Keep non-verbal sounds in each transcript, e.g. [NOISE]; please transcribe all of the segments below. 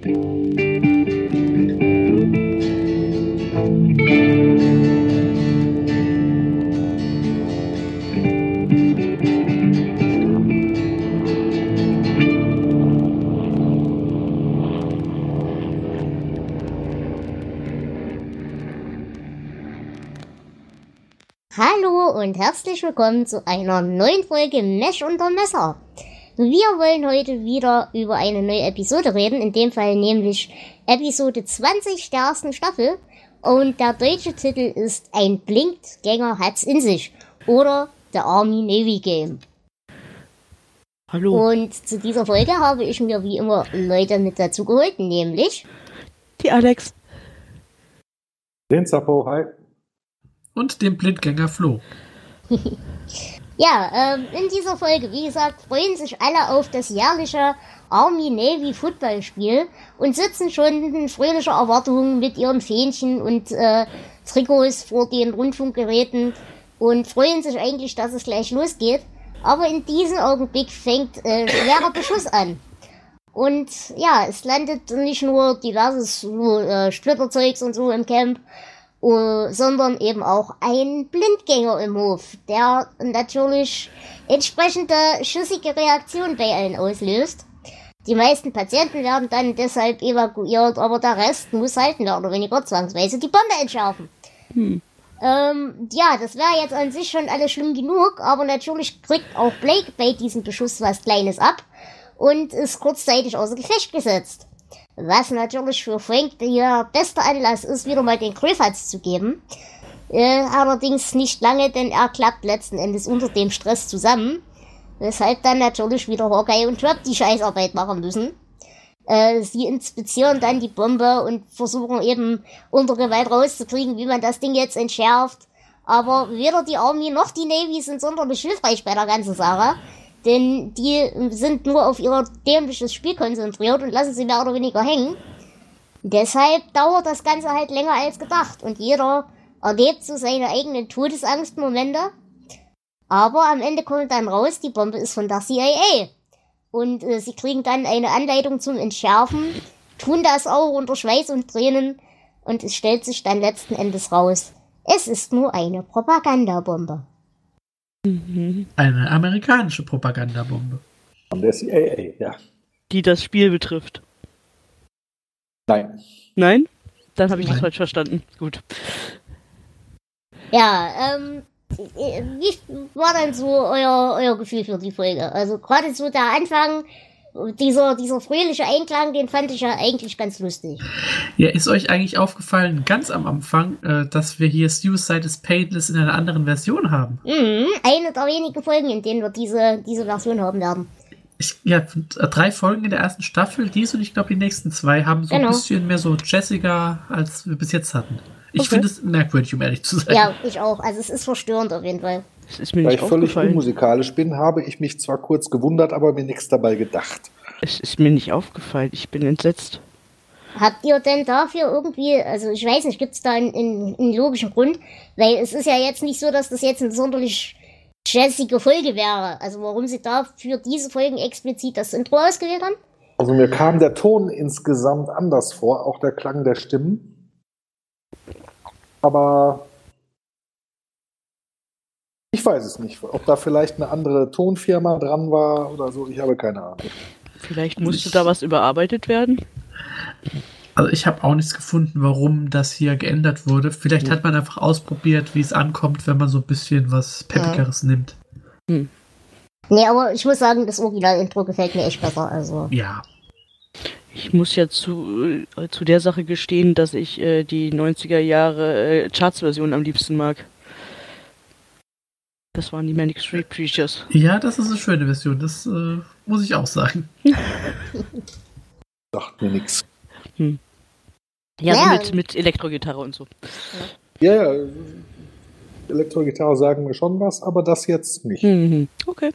Hallo und herzlich willkommen zu einer neuen Folge Mesh unter Messer. Wir wollen heute wieder über eine neue Episode reden, in dem Fall nämlich Episode 20 der ersten Staffel. Und der deutsche Titel ist Ein Blinktgänger hat's in sich oder The Army Navy Game. Hallo. Und zu dieser Folge habe ich mir wie immer Leute mit dazu geholt, nämlich Die Alex. Den Zappo, hi. Und dem Blindgänger Flo. [LAUGHS] Ja, ähm, in dieser Folge, wie gesagt, freuen sich alle auf das jährliche Army-Navy Football-Spiel und sitzen schon in fröhlicher Erwartung mit ihren Fähnchen und äh, Trikots vor den Rundfunkgeräten und freuen sich eigentlich, dass es gleich losgeht. Aber in diesem Augenblick fängt äh, schwerer Beschuss an. Und ja, es landet nicht nur diverses so, äh, Splitterzeugs und so im Camp, uh, sondern eben auch ein Blindgänger im Hof, der natürlich entsprechende schüssige Reaktionen bei allen auslöst. Die meisten Patienten werden dann deshalb evakuiert, aber der Rest muss halt mehr oder weniger zwangsweise die Bombe entschärfen. Hm. Ähm, ja, das wäre jetzt an sich schon alles schlimm genug, aber natürlich kriegt auch Blake bei diesem Beschuss was Kleines ab und ist kurzzeitig außer Gefecht gesetzt. Was natürlich für Frank der beste Anlass ist, wieder mal den Gröfatz zu geben. Äh, allerdings nicht lange, denn er klappt letzten Endes unter dem Stress zusammen. Weshalb dann natürlich wieder Hawkeye und Trap die Scheißarbeit machen müssen. Äh, sie inspizieren dann die Bombe und versuchen eben unter Gewalt rauszukriegen, wie man das Ding jetzt entschärft. Aber weder die Army noch die Navy sind sonderlich hilfreich bei der ganzen Sache. Denn die sind nur auf ihr dämliches Spiel konzentriert und lassen sie mehr oder weniger hängen. Deshalb dauert das Ganze halt länger als gedacht und jeder erlebt so seine eigenen Todesangstmomente. Aber am Ende kommt dann raus, die Bombe ist von der CIA. Und äh, sie kriegen dann eine Anleitung zum Entschärfen, tun das auch unter Schweiß und Tränen und es stellt sich dann letzten Endes raus. Es ist nur eine Propagandabombe. Mhm. Eine amerikanische Propagandabombe. Von der CIA, ja. Die das Spiel betrifft. Nein. Nein? Dann habe ich das falsch verstanden. Gut. Ja, ähm, äh, wie war denn so euer, euer Gefühl für die Folge? Also gerade so der Anfang, dieser, dieser fröhliche Einklang, den fand ich ja eigentlich ganz lustig. Ja, ist euch eigentlich aufgefallen, ganz am Anfang, äh, dass wir hier Suicide is Painless in einer anderen Version haben? Mhm, eine der wenigen Folgen, in denen wir diese, diese Version haben werden. Ich, ja, drei Folgen in der ersten Staffel, dies und ich glaube, die nächsten zwei haben so Genau. ein bisschen mehr so Jessica, als wir bis jetzt hatten. Ich Okay. finde es merkwürdig, um ehrlich zu sein. Ja, ich auch. Also es ist verstörend auf jeden Fall. Ist mir nicht ich völlig aufgefallen. unmusikalisch bin, habe ich mich zwar kurz gewundert, aber mir nichts dabei gedacht. Es ist mir nicht aufgefallen. Ich bin entsetzt. Habt ihr denn dafür irgendwie, also ich weiß nicht, gibt es da einen, einen, einen logischen Grund? Weil es ist ja jetzt nicht so, dass das jetzt eine sonderlich jazzige Folge wäre. Also warum sie da für diese Folgen explizit das Intro ausgewählt haben? Also mir kam der Ton insgesamt anders vor, auch der Klang der Stimmen. Aber ich weiß es nicht, ob da vielleicht eine andere Tonfirma dran war oder so. Ich habe keine Ahnung. Vielleicht musste da was überarbeitet werden. Also ich habe auch nichts gefunden, warum das hier geändert wurde. Vielleicht hat man einfach ausprobiert, wie es ankommt, wenn man so ein bisschen was Peppigeres nimmt. Nee, aber ich muss sagen, das Original-Intro gefällt mir echt besser. Also, Ja. Ich muss ja zu, äh, zu der Sache gestehen, dass ich äh, die 90er Jahre äh, Charts-Version am liebsten mag. Das waren die Manic Street Preachers. Ja, das ist eine schöne Version, das äh, muss ich auch sagen. [LAUGHS] Sagt mir nichts. Ja, Ja. so mit, mit Elektrogitarre und so. Ja, ja. Elektrogitarre sagen mir schon was, aber das jetzt nicht. Mhm. Okay.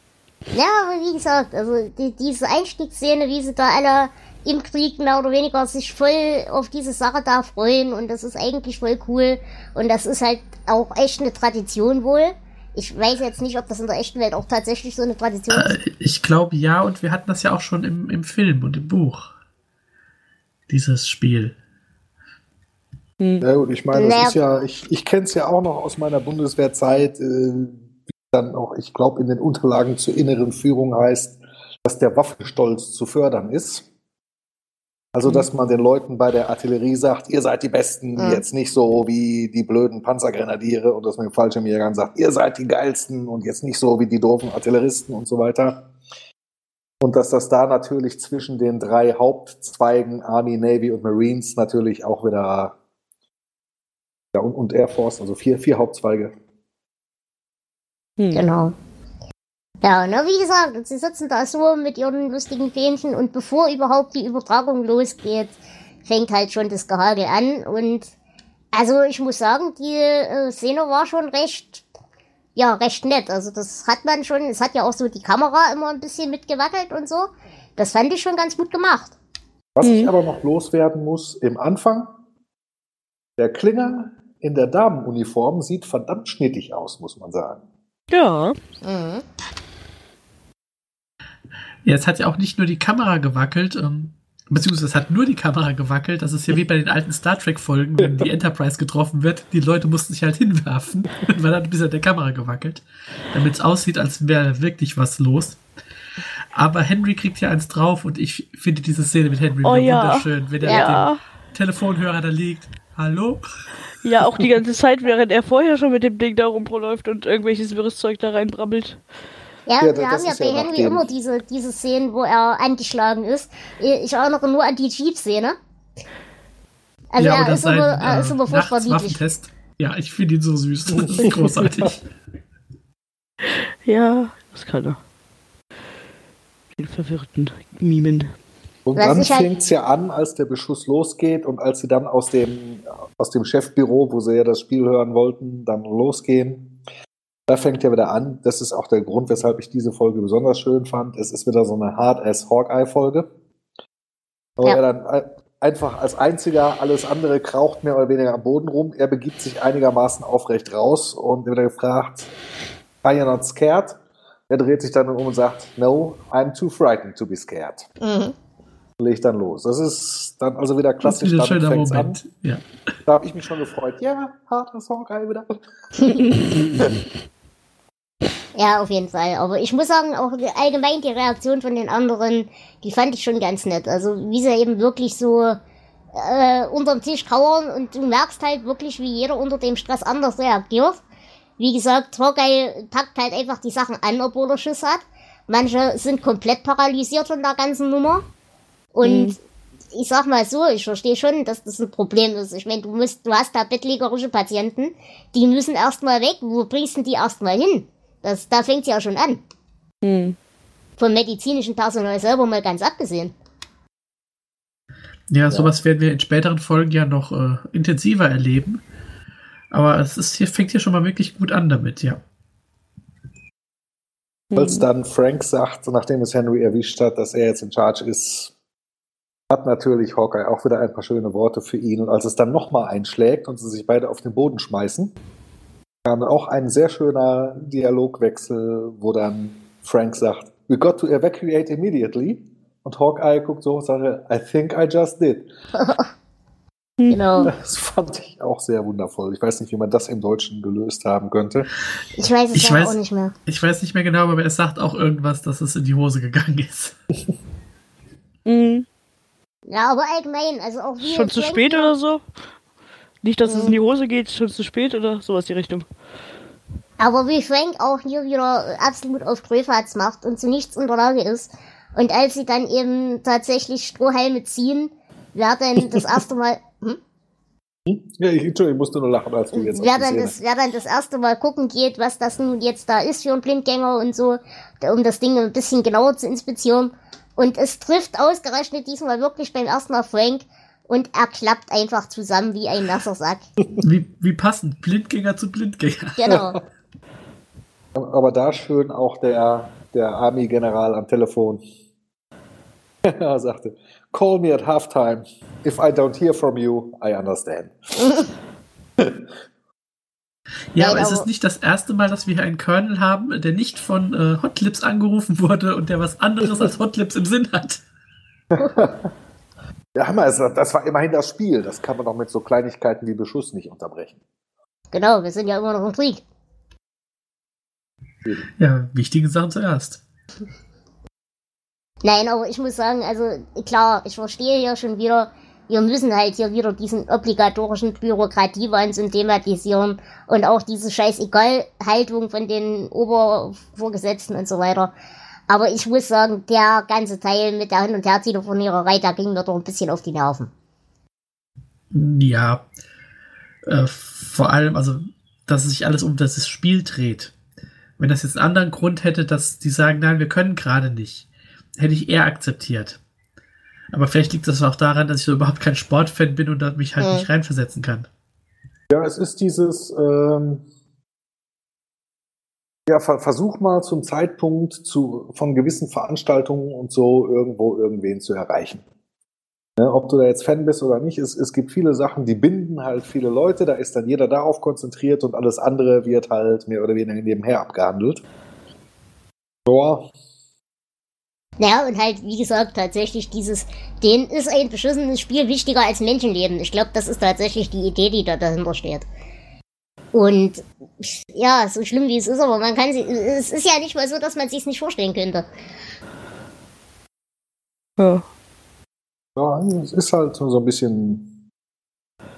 ja, aber wie gesagt, also die, diese Einstiegsszene, wie sie da alle im Krieg mehr oder weniger sich voll auf diese Sache da freuen und das ist eigentlich voll cool und das ist halt auch echt eine Tradition wohl. Ich weiß jetzt nicht, ob das in der echten Welt auch tatsächlich so eine Tradition ist. Äh, ich glaube ja, und wir hatten das ja auch schon im, im Film und im Buch. dieses Spiel. Hm. Ja gut, ich meine, das Naja. ist ja, ich, ich kenne es ja auch noch aus meiner Bundeswehrzeit, äh, wie dann auch, ich glaube, in den Unterlagen zur inneren Führung heißt, dass der Waffenstolz zu fördern ist. Also, dass man den Leuten bei der Artillerie sagt, ihr seid die Besten, Mhm. jetzt nicht so wie die blöden Panzergrenadiere und dass man den Fallschirmjägern sagt, ihr seid die Geilsten und jetzt nicht so wie die doofen Artilleristen und so weiter. Und dass das da natürlich zwischen den drei Hauptzweigen Army, Navy und Marines natürlich auch wieder ja, und, und Air Force, also vier, vier Hauptzweige. Hm. Genau. Ja, na, wie gesagt, sie sitzen da so mit ihren lustigen Fähnchen und bevor überhaupt die Übertragung losgeht, fängt halt schon das Gehagel an und also ich muss sagen, die äh, Szene war schon recht, ja, recht nett. Also das hat man schon, es hat ja auch so die Kamera immer ein bisschen mitgewackelt und so. Das fand ich schon ganz gut gemacht. Was ich Mhm. aber noch loswerden muss, im Anfang, der Klinger in der Damenuniform sieht verdammt schnittig aus, muss man sagen. Ja. Mhm. Ja, es hat ja auch nicht nur die Kamera gewackelt, ähm, beziehungsweise es hat nur die Kamera gewackelt. Das ist ja wie bei den alten Star Trek-Folgen, wenn die Enterprise getroffen wird. Die Leute mussten sich halt hinwerfen und war dann bis an der Kamera gewackelt, damit es aussieht, als wäre wirklich was los. Aber Henry kriegt ja eins drauf und ich finde diese Szene mit Henry Oh ja. wunderschön, wenn er Ja. mit dem Telefonhörer da liegt. Hallo? Ja, auch die ganze Zeit, während er vorher schon mit dem Ding da rumläuft und irgendwelches wirres Zeug da reinbrabbelt. Ja, Ja, wir haben ja bei ja Henry immer diese, diese Szenen, wo er angeschlagen ist. Ich erinnere nur an die Jeep-Szene. Also ja, er, ist immer, er äh, ist immer furchtbar nachts niedlich. Ja, ich finde ihn so süß. [LAUGHS] [LAUGHS] Großartig. Ja, das kann er. Den verwirrten Mimen. Und Was dann halt- fängt es ja an, als der Beschuss losgeht und als sie dann aus dem, aus dem Chefbüro, wo sie ja das Spiel hören wollten, dann losgehen. Da fängt ja wieder an. Das ist auch der Grund, weshalb ich diese Folge besonders schön fand. Es ist wieder so eine Hard-Ass-Hawkeye-Folge. Wo Ja. er dann ein- einfach als einziger, alles andere kraucht mehr oder weniger am Boden rum. Er begibt sich einigermaßen aufrecht raus und wird gefragt, are you not scared? Er dreht sich dann um und sagt, no, I'm too frightened to be scared Mhm. legt dann los. Das ist dann also wieder Das ist klassisch. ein schöner fängt's an. Moment. Ja. Da habe ich mich schon gefreut. Ja, harter Hawkeye wieder. [LAUGHS] Ja, auf jeden Fall. Aber ich muss sagen, auch allgemein die Reaktion von den anderen, die fand ich schon ganz nett. Also wie sie eben wirklich so äh, unterm Tisch kauern und du merkst halt wirklich, wie jeder unter dem Stress anders reagiert. Wie gesagt, Hawkeye packt halt einfach die Sachen an, obwohl er Schiss hat. Manche sind komplett paralysiert von der ganzen Nummer. Und ich sag mal so, ich verstehe schon, dass das ein Problem ist. Ich meine, du musst, du hast da bettlägerische Patienten, die müssen erstmal weg. Wo bringst du die erstmal hin? Das, da fängt's ja schon an. Hm. Vom medizinischen Personal selber mal ganz abgesehen. Ja, sowas werden wir in späteren Folgen ja noch äh, intensiver erleben. Aber es ist hier, fängt hier schon mal wirklich gut an damit, ja. Als dann Frank sagt, nachdem es Henry erwischt hat, dass er jetzt in Charge ist, hat natürlich Hawkeye auch wieder ein paar schöne Worte für ihn. Und als es dann nochmal einschlägt und sie sich beide auf den Boden schmeißen, auch ein sehr schöner Dialogwechsel, wo dann Frank sagt, We got to evacuate immediately. Und Hawkeye guckt so und sagt, I think I just did. [LAUGHS] Genau. Das fand ich auch sehr wundervoll. Ich weiß nicht, wie man das im Deutschen gelöst haben könnte. Ich weiß es Ich ja weiß- auch nicht mehr. Ich weiß nicht mehr genau, aber er sagt auch irgendwas, dass es in die Hose gegangen ist. [LAUGHS] Hm. Ja, aber allgemein, also auch wie. Schon zu spät oder so? Nicht, dass es Mhm. in die Hose geht, schon zu spät oder sowas die Richtung. Aber wie Frank auch hier wieder absolut auf Gröfatz macht und zu nichts in der Lage ist. Und als sie dann eben tatsächlich Strohhalme ziehen, wer dann [LAUGHS] das erste Mal, hm? Ja, ich, Entschuldigung, ich musste nur lachen, als du jetzt wer dann, das, wer dann das erste Mal gucken geht, was das nun jetzt da ist für ein Blindgänger und so, um das Ding ein bisschen genauer zu inspizieren. Und es trifft ausgerechnet diesmal wirklich beim ersten Mal Frank und er klappt einfach zusammen wie ein nasser Sack. [LAUGHS] Wie, wie passend, Blindgänger zu Blindgänger. Genau. Aber da schön auch der, der Army-General am Telefon. [LAUGHS] er sagte, call me at halftime. If I don't hear from you, I understand. [LAUGHS] Ja, aber es aber- ist nicht das erste Mal, dass wir hier einen Colonel haben, der nicht von äh, Hotlips angerufen wurde und der was anderes als Hotlips im Sinn hat. Ja, Hammer, das war immerhin das Spiel. Das kann man doch mit so Kleinigkeiten wie Beschuss nicht unterbrechen. Genau, wir sind ja immer noch im Krieg. Ja, wichtige Sachen zuerst. Nein, aber ich muss sagen, also klar, ich verstehe hier schon wieder, wir müssen halt hier wieder diesen obligatorischen Bürokratiewahnsinn thematisieren und auch diese scheiß Egal-Haltung von den Obervorgesetzten und so weiter. Aber ich muss sagen, der ganze Teil mit der Hin- und Her-Telefoniererei, da ging mir doch ein bisschen auf die Nerven. Ja, äh, vor allem, also, dass sich alles um das Spiel dreht. Wenn das jetzt einen anderen Grund hätte, dass die sagen, nein, wir können gerade nicht, hätte ich eher akzeptiert. Aber vielleicht liegt das auch daran, dass ich so überhaupt kein Sportfan bin und mich halt Mhm. nicht reinversetzen kann. Ja, es ist dieses, ähm, ja, ver versuch mal zum Zeitpunkt zu, von gewissen Veranstaltungen und so irgendwo irgendwen zu erreichen. Ne, ob du da jetzt Fan bist oder nicht, es, es gibt viele Sachen, die binden halt viele Leute, da ist dann jeder darauf konzentriert und alles andere wird halt mehr oder weniger nebenher abgehandelt. Ja, Naja, und halt, wie gesagt, tatsächlich dieses, denen ist ein beschissenes Spiel wichtiger als Menschenleben. Ich glaube, das ist tatsächlich die Idee, die da dahinter steht. Und ja, so schlimm wie es ist, aber man kann sich, es ist ja nicht mal so, dass man sich nicht vorstellen könnte. Ja. Ja, es ist halt so ein bisschen.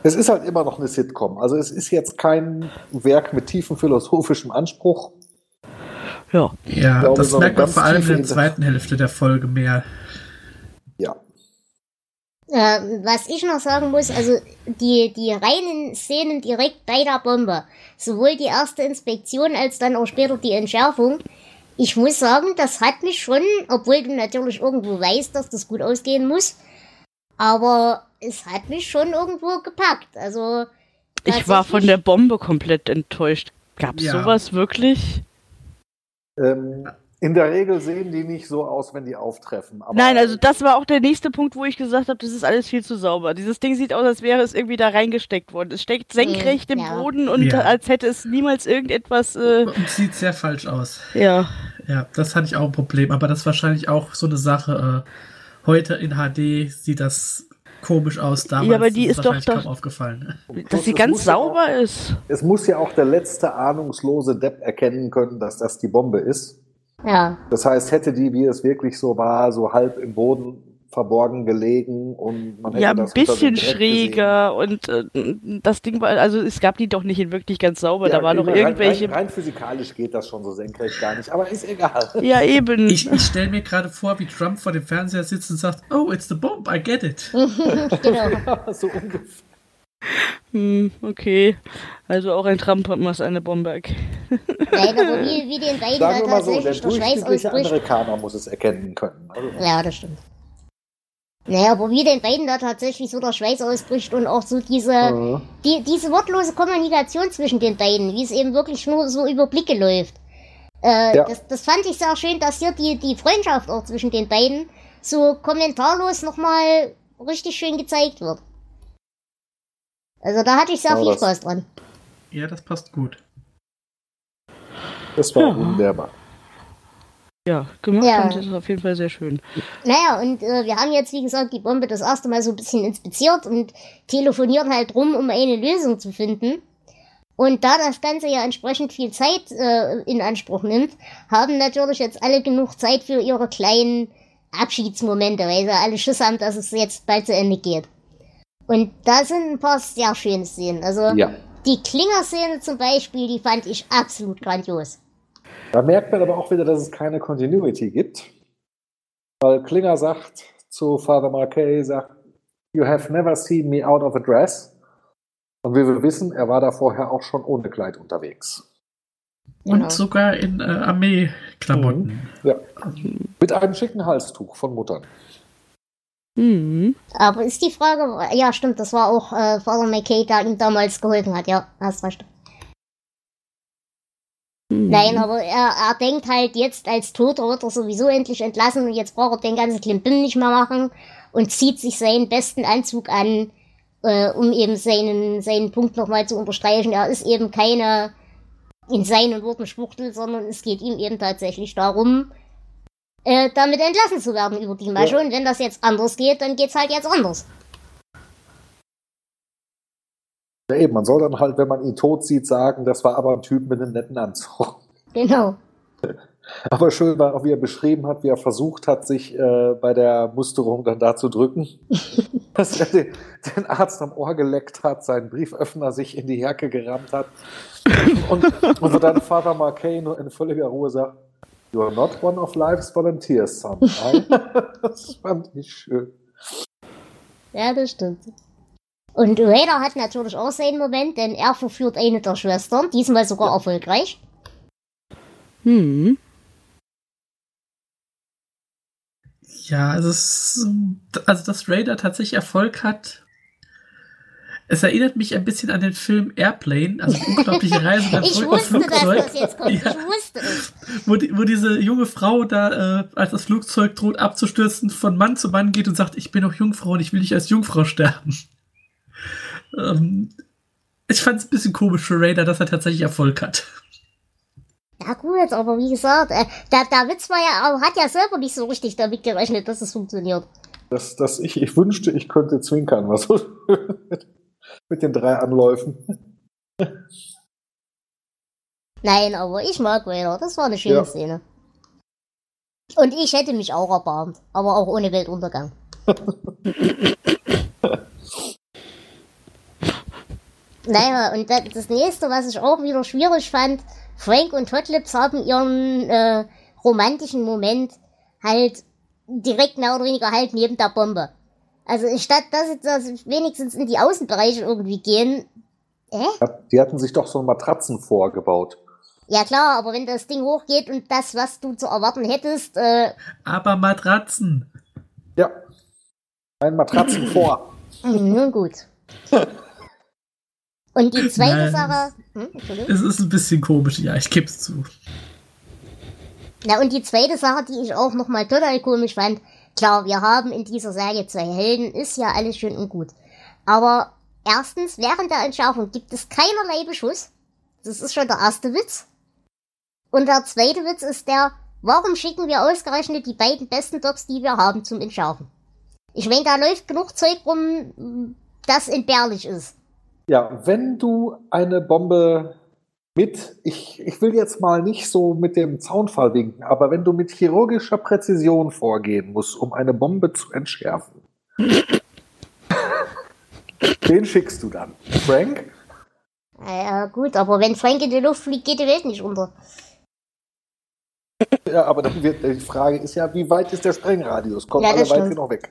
Es ist halt immer noch eine Sitcom. Also es ist jetzt kein Werk mit tiefem philosophischem Anspruch. Ja. Ja, glaube, das merkt man vor allem in der zweiten Hälfte der Folge mehr. Ja. Äh, was ich noch sagen muss, also die, die reinen Szenen direkt bei der Bombe, sowohl die erste Inspektion als dann auch später die Entschärfung, ich muss sagen, das hat mich schon, obwohl du natürlich irgendwo weißt, dass das gut ausgehen muss, aber es hat mich schon irgendwo gepackt. Also Ich war von der Bombe komplett enttäuscht. Gab's Ja. sowas wirklich? Ähm, in der Regel sehen die nicht so aus, wenn die auftreffen. Aber Nein, also das war auch der nächste Punkt, wo ich gesagt habe, das ist alles viel zu sauber. Dieses Ding sieht aus, als wäre es irgendwie da reingesteckt worden. Es steckt senkrecht im ja. Boden und Ja. als hätte es niemals irgendetwas. Äh, Und sieht sehr falsch aus. ja. Ja, das hatte ich auch ein Problem, aber das ist wahrscheinlich auch so eine Sache. Äh, heute in HD sieht das komisch aus, damals Ja, aber die es ist doch doch- kaum aufgefallen. Dass sie ganz muss ja sauber auch, ist. Es muss ja auch der letzte ahnungslose Depp erkennen können, dass das die Bombe ist. Ja, Das heißt, hätte die, wie es wirklich so war, so halb im Boden verborgen gelegen und man hätte Ja, ein bisschen schräger und äh, das Ding war, also es gab die doch nicht in wirklich ganz sauber. gesehen. da waren noch rein- irgendwelche. Rein, rein physikalisch geht das schon so senkrecht gar nicht, aber ist egal. Ja, eben. Ich, ich stelle mir gerade vor, wie Trump vor dem Fernseher sitzt und sagt, oh, it's the bomb, I get it. [LAUGHS] [LAUGHS] genau. so ungefähr. Hm, okay. Also auch ein Trump muss eine Bombe. [LAUGHS] erkennen. Nein, aber wie, wie den beiden da Sagen wir mal so, der tatsächlich der Schweiß durchschnittliche ausbricht. Amerikaner muss es erkennen können. Also, Ja, das stimmt. Naja, aber wie den beiden da tatsächlich so der Schweiß ausbricht und auch so diese, äh, die, diese wortlose Kommunikation zwischen den beiden, wie es eben wirklich nur so über Blicke läuft. Äh, Ja. das, das fand ich sehr schön, dass hier die, die Freundschaft auch zwischen den beiden so kommentarlos nochmal richtig schön gezeigt wird. Also da hatte ich sehr Genau viel. Spaß dran. Ja, das passt gut. das war Ja. wunderbar. Ja, gemacht Ja. haben sie das auf jeden Fall sehr schön. Naja, und äh, wir haben jetzt, wie gesagt, die Bombe das erste Mal so ein bisschen inspiziert und telefonieren halt rum, um eine Lösung zu finden. Und da das Ganze ja entsprechend viel Zeit äh, in Anspruch nimmt, haben natürlich jetzt alle genug Zeit für ihre kleinen Abschiedsmomente, weil sie alle Schiss haben, dass es jetzt bald zu Ende geht. Und da sind ein paar sehr schöne Szenen. Also Ja. die Klinger-Szene zum Beispiel, die fand ich absolut grandios. Da merkt man aber auch wieder, dass es keine Continuity gibt. Weil Klinger sagt zu Father Marquet, sagt, You have never seen me out of a dress. Und wie wir wissen, er war da vorher auch schon ohne Kleid unterwegs. Und Genau. sogar in äh, Armeeklamotten. Ja. Mit einem schicken Halstuch von Muttern. Mhm. Aber ist die Frage, ja stimmt, das war auch äh, Father McKay, der ihm damals geholfen hat, ja, hast recht. Mhm. Nein, aber er, er denkt halt jetzt als Toter wird er sowieso endlich entlassen und jetzt braucht er den ganzen Klimbim nicht mehr machen und zieht sich seinen besten Anzug an, äh, um eben seinen, seinen Punkt nochmal zu unterstreichen. Er ist eben keine in seinen Worten Schwuchtel, sondern es geht ihm eben tatsächlich darum, äh, damit entlassen zu werden über die Masche. Ja. Und wenn das jetzt anders geht, dann geht's halt jetzt anders. Ja, eben, man soll dann halt, wenn man ihn tot sieht, sagen, das war aber ein Typ mit einem netten Anzug. [LAUGHS] Genau. Aber schön war auch, wie er beschrieben hat, wie er versucht hat, sich äh, bei der Musterung dann da zu drücken. [LAUGHS] dass er den, den Arzt am Ohr geleckt hat, seinen Brieföffner sich in die Jacke gerammt hat. Und, und wo dann Vater Marquet nur in völliger Ruhe sagt, You are not one of life's volunteers, son. [LAUGHS] Das fand ich schön. Ja, das stimmt. Und Raider hat natürlich auch seinen Moment, denn er verführt eine der Schwestern, diesmal sogar erfolgreich. Hm. Ja, also, es, also dass Raider tatsächlich Erfolg hat. Es erinnert mich ein bisschen an den Film Airplane, also die unglaubliche Reise beim [LAUGHS] Ich wusste, dass Flugzeug, das jetzt kommt. Ja. Ich wusste es. wo, die, wo diese junge Frau da, äh, als das Flugzeug droht abzustürzen, von Mann zu Mann geht und sagt, ich bin noch Jungfrau und ich will nicht als Jungfrau sterben. ähm, ich fand es ein bisschen komisch für Raider, dass er tatsächlich Erfolg hat. Ja gut, aber wie gesagt, äh, der, der Witz war ja, hat ja selber nicht so richtig damit gerechnet, dass es funktioniert. Das, das ich, ich wünschte, ich könnte zwinkern, was so mit, den drei Anläufen. Nein, aber ich mag Raider. Das war eine schöne Ja. Szene. Und ich hätte mich auch erbarmt, aber auch ohne Weltuntergang. [LAUGHS] naja, und das, das nächste, was ich auch wieder schwierig fand, Frank und Hotlips haben ihren äh, romantischen Moment halt direkt mehr oder weniger halt neben der Bombe. Also statt dass sie dass wenigstens in die Außenbereiche irgendwie gehen, Die hatten sich doch so Matratzen vorgebaut. Ja klar, aber wenn das Ding hochgeht und das, was du zu erwarten hättest, äh, Aber Matratzen. Ja. Ein Matratzen [CLEARS THROAT] vor. nun gut. Und die zweite Nein. Sache, hm. Es ist ein bisschen komisch, ja, ich gebe es zu. Na und die zweite Sache, die ich auch nochmal total komisch fand, klar, wir haben in dieser Serie zwei Helden, ist ja alles schön und gut. Aber erstens, während der Entschärfung gibt es keinerlei Beschuss. Das ist schon der erste Witz. Und der zweite Witz ist der, warum schicken wir ausgerechnet die beiden besten Docs, die wir haben, zum Entschärfen? Ich meine, da läuft genug Zeug rum, das entbehrlich ist. Ja, wenn du eine Bombe mit, ich, ich will jetzt mal nicht so mit dem Zaunfall winken, aber wenn du mit chirurgischer Präzision vorgehen musst, um eine Bombe zu entschärfen, [LAUGHS] den schickst du dann. Frank? Ja, gut, aber wenn Frank in die Luft fliegt, geht die Welt nicht unter. Ja, aber dann wird die Frage ist ja, wie weit ist der Sprengradius? Kommen Ja, alle weit genug weg?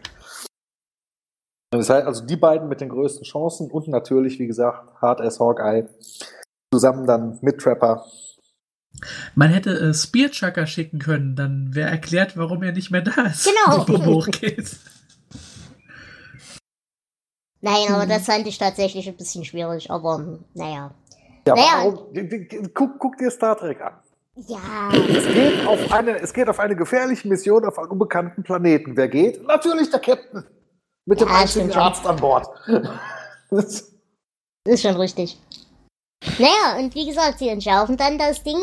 Das heißt also die beiden mit den größten Chancen und natürlich, wie gesagt, Hard as Hawkeye zusammen dann mit Trapper. Man hätte äh, Spearchucker schicken können, dann wäre erklärt, warum er nicht mehr da ist. Genau. wenn hochgeht. Nein, aber das fand ich tatsächlich ein bisschen schwierig, aber hm, naja. Ja, Naja. warum, guck, guck dir Star Trek an. Ja, Es geht, auf eine, es geht auf eine gefährliche Mission auf einem unbekannten Planeten. Wer geht? Natürlich der Captain. Mit dem Ja, einzigen stimmt schon. Arzt an Bord. Das- ist schon richtig. Naja, und wie gesagt, sie entschärfen dann das Ding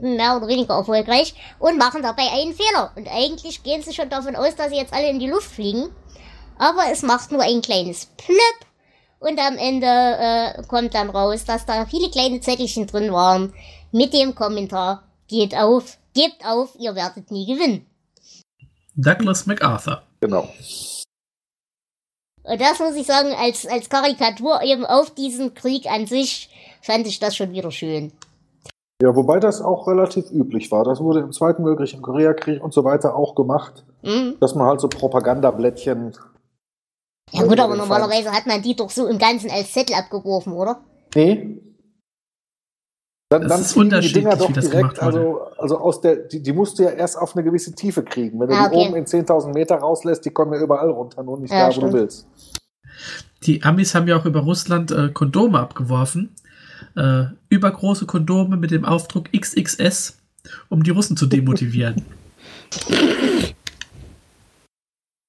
mehr oder weniger erfolgreich und machen dabei einen Fehler. Und eigentlich gehen sie schon davon aus, dass sie jetzt alle in die Luft fliegen. Aber es macht nur ein kleines Plöpp. Und am Ende äh, kommt dann raus, dass da viele kleine Zettelchen drin waren mit dem Kommentar, geht auf, gebt auf, ihr werdet nie gewinnen. Douglas MacArthur. genau. Und das muss ich sagen, als, als Karikatur eben auf diesen Krieg an sich, fand ich das schon wieder schön. Ja, wobei das auch relativ üblich war. Das wurde im Zweiten Weltkrieg, im Koreakrieg und so weiter auch gemacht, Mhm. dass man halt so Propagandablättchen. Ja gut, aber normalerweise hat man die doch so im Ganzen als Zettel abgeworfen, oder? Nee. Dann, Das dann ist fliegen die unterschiedlich, Dinger doch wie das direkt, also, also aus der, die, die musst du ja erst auf eine gewisse Tiefe kriegen. Wenn du Ah, die okay. oben in 10.000 Meter rauslässt, die kommen ja überall runter, nur nicht Ja, da, wo stimmt. du willst. Die Amis haben ja auch über Russland äh, Kondome abgeworfen. Äh, übergroße Kondome mit dem Aufdruck XXS, um die Russen zu demotivieren. [LAUGHS]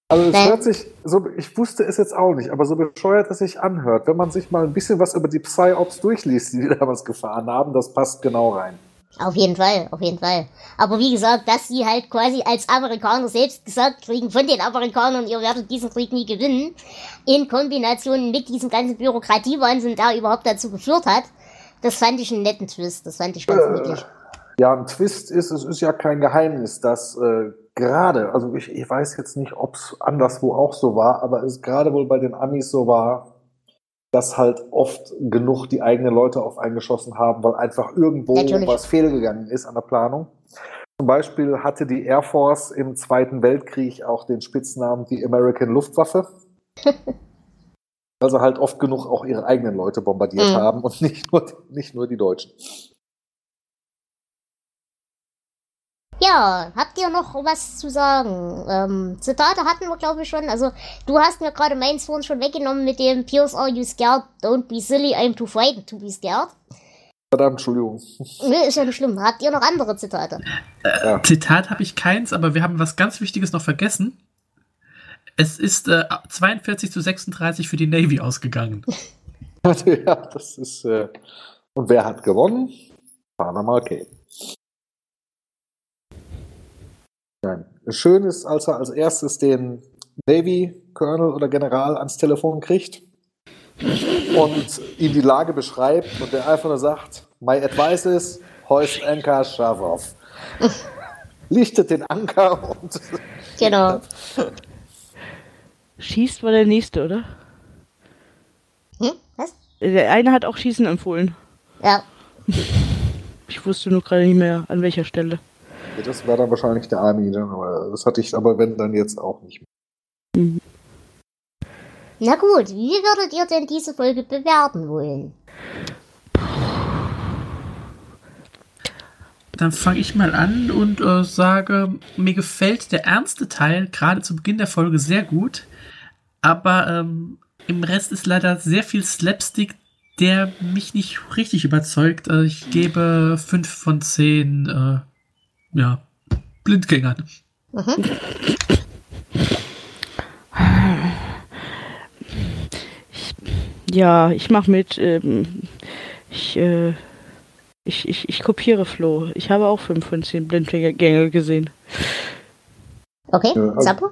Also es hört sich, so, ich wusste es jetzt auch nicht, aber so bescheuert es sich anhört, wenn man sich mal ein bisschen was über die Psy-Ops durchliest, die die damals gefahren haben, das passt genau rein. Auf jeden Fall, auf jeden Fall. Aber wie gesagt, dass sie halt quasi als Amerikaner selbst gesagt kriegen von den Amerikanern, ihr werdet diesen Krieg nie gewinnen, in Kombination mit diesem ganzen Bürokratiewahnsinn, der überhaupt dazu geführt hat, das fand ich einen netten Twist. Das fand ich ganz Äh, niedlich. Ja, ein Twist ist, es ist ja kein Geheimnis, dass äh, gerade, also ich, ich weiß jetzt nicht, ob es anderswo auch so war, aber es gerade wohl bei den Amis so war, dass halt oft genug die eigenen Leute auf eingeschossen haben, weil einfach irgendwo Natürlich. was fehlgegangen ist an der Planung. Zum Beispiel hatte die Air Force im Zweiten Weltkrieg auch den Spitznamen die American Luftwaffe. [LAUGHS] also halt oft genug auch ihre eigenen Leute bombardiert Mhm. haben und [LAUGHS] nicht nur, nicht nur die Deutschen. Ja, habt ihr noch was zu sagen? Ähm, Zitate hatten wir, glaube ich, schon. Also, du hast mir gerade meins vorhin schon weggenommen mit dem Pierce, are you scared? Don't be silly, I'm too frightened to be scared. Verdammt, Entschuldigung. [LAUGHS] Nö, ist ja nicht schlimm. Habt ihr noch andere Zitate? Zitat habe ich keins, aber wir haben was ganz Wichtiges noch vergessen. Es ist äh, 42 zu 36 für die Navy ausgegangen. [LAUGHS] ja, das ist. Äh, und wer hat gewonnen? Panama Cape. Nein. Schön ist, als er als erstes den Navy Colonel oder General ans Telefon kriegt und ihm die Lage beschreibt und der einfach nur sagt: My advice is, hoist anchor, shove off. [LAUGHS] Lichtet den Anker und Genau. [LAUGHS] Schießt war der nächste, oder? Hm? Was? Der eine hat auch Schießen empfohlen. Ja. [LAUGHS] Ich wusste nur gerade nicht mehr, an welcher Stelle. das war dann wahrscheinlich der Army, ne? aber das hatte ich aber wenn dann jetzt auch nicht mehr. Na gut, wie würdet ihr denn diese Folge bewerten wollen? Dann fange ich mal an und äh, sage, mir gefällt der ernste Teil gerade zu Beginn der Folge sehr gut, aber ähm, im Rest ist leider sehr viel Slapstick, der mich nicht richtig überzeugt. Äh, ich gebe 5 von 10 äh, ja, Blindgängern. Ja, ich mach mit. Ähm, ich, äh, ich, ich, ich kopiere Flo. Ich habe auch 5 von 10 Blindgänge gesehen. Okay, Ja, also- Zappo?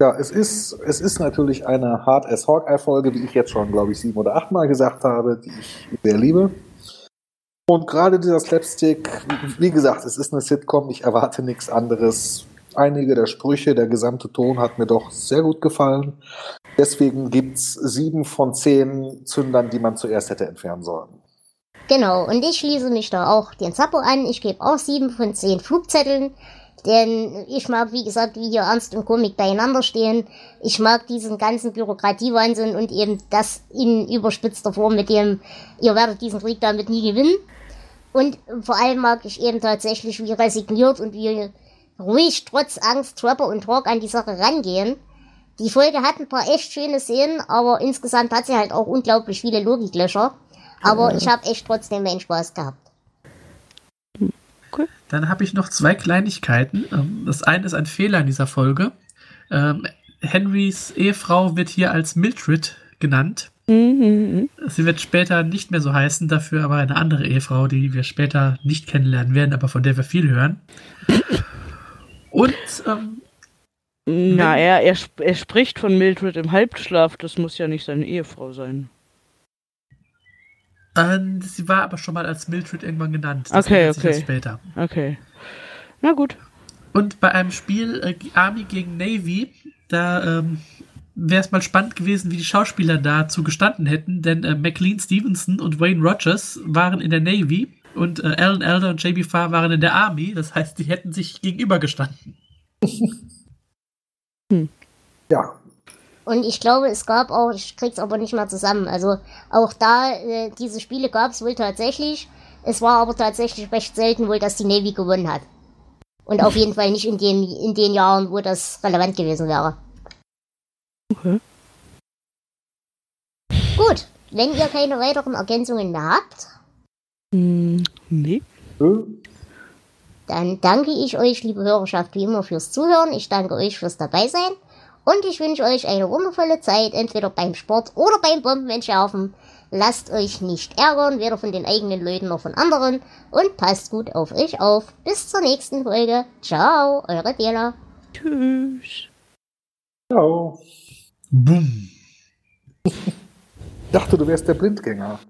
Ja, es ist, es ist natürlich eine Hard as Hawkeye-Folge, wie ich jetzt schon, glaube ich, sieben oder achtmal gesagt habe, die ich sehr liebe. Und gerade dieser Slapstick, wie gesagt, es ist eine Sitcom, ich erwarte nichts anderes. Einige der Sprüche, der gesamte Ton hat mir doch sehr gut gefallen. Deswegen gibt's sieben von zehn Zündern, die man zuerst hätte entfernen sollen. Genau, und ich schließe mich da auch den Zappo an. Ich gebe auch sieben von zehn Flugzetteln. Denn ich mag, wie gesagt, wie hier Ernst und Komik beieinander stehen. Ich mag diesen ganzen Bürokratiewahnsinn und eben das in überspitzter Form mit dem, ihr werdet diesen Krieg damit nie gewinnen. Und vor allem mag ich eben tatsächlich, wie resigniert und wie ruhig trotz Angst Trapper und Hawk an die Sache rangehen. Die Folge hat ein paar echt schöne Szenen, aber insgesamt hat sie halt auch unglaublich viele Logiklöcher. Aber ich habe echt trotzdem meinen Spaß gehabt. Dann habe ich noch zwei Kleinigkeiten. Ähm, Das eine ist ein Fehler in dieser Folge. Ähm, Henrys Ehefrau wird hier als Mildred genannt. Mhm, Sie wird später nicht mehr so heißen, dafür aber eine andere Ehefrau, die wir später nicht kennenlernen werden, aber von der wir viel hören. Und ähm. Na, er, er, er spricht von Mildred im Halbschlaf. Das muss ja nicht seine Ehefrau sein. Äh, sie war aber schon mal als Mildred irgendwann genannt. Okay, ändert sich okay. erst später. Okay. Na gut. Und bei einem Spiel äh, Army gegen Navy, da ähm, wäre es mal spannend gewesen, wie die Schauspieler dazu gestanden hätten, denn äh, McLean Stevenson und Wayne Rogers waren in der Navy und äh, Alan Elder und JB Farr waren in der Army. Das heißt, die hätten sich gegenübergestanden. [LAUGHS] Ja, Und ich glaube, es gab auch, ich krieg's aber nicht mehr zusammen. Also auch da, äh, diese Spiele gab es wohl tatsächlich. Es war aber tatsächlich recht selten wohl, dass die Navy gewonnen hat. Und auf jeden Fall nicht in den, in den Jahren, wo das relevant gewesen wäre. Okay. Gut, wenn ihr keine weiteren Ergänzungen mehr habt, Hm, nee. äh, dann danke ich euch, liebe Hörerschaft, wie immer fürs Zuhören. Ich danke euch fürs Dabeisein. Und ich wünsche euch eine wundervolle Zeit, entweder beim Sport oder beim Bombenentschärfen. Lasst euch nicht ärgern, weder von den eigenen Leuten noch von anderen. Und passt gut auf euch auf. Bis zur nächsten Folge. Ciao, eure Dela. Tschüss. Ciao. Boom. Ich dachte, du wärst der Blindgänger.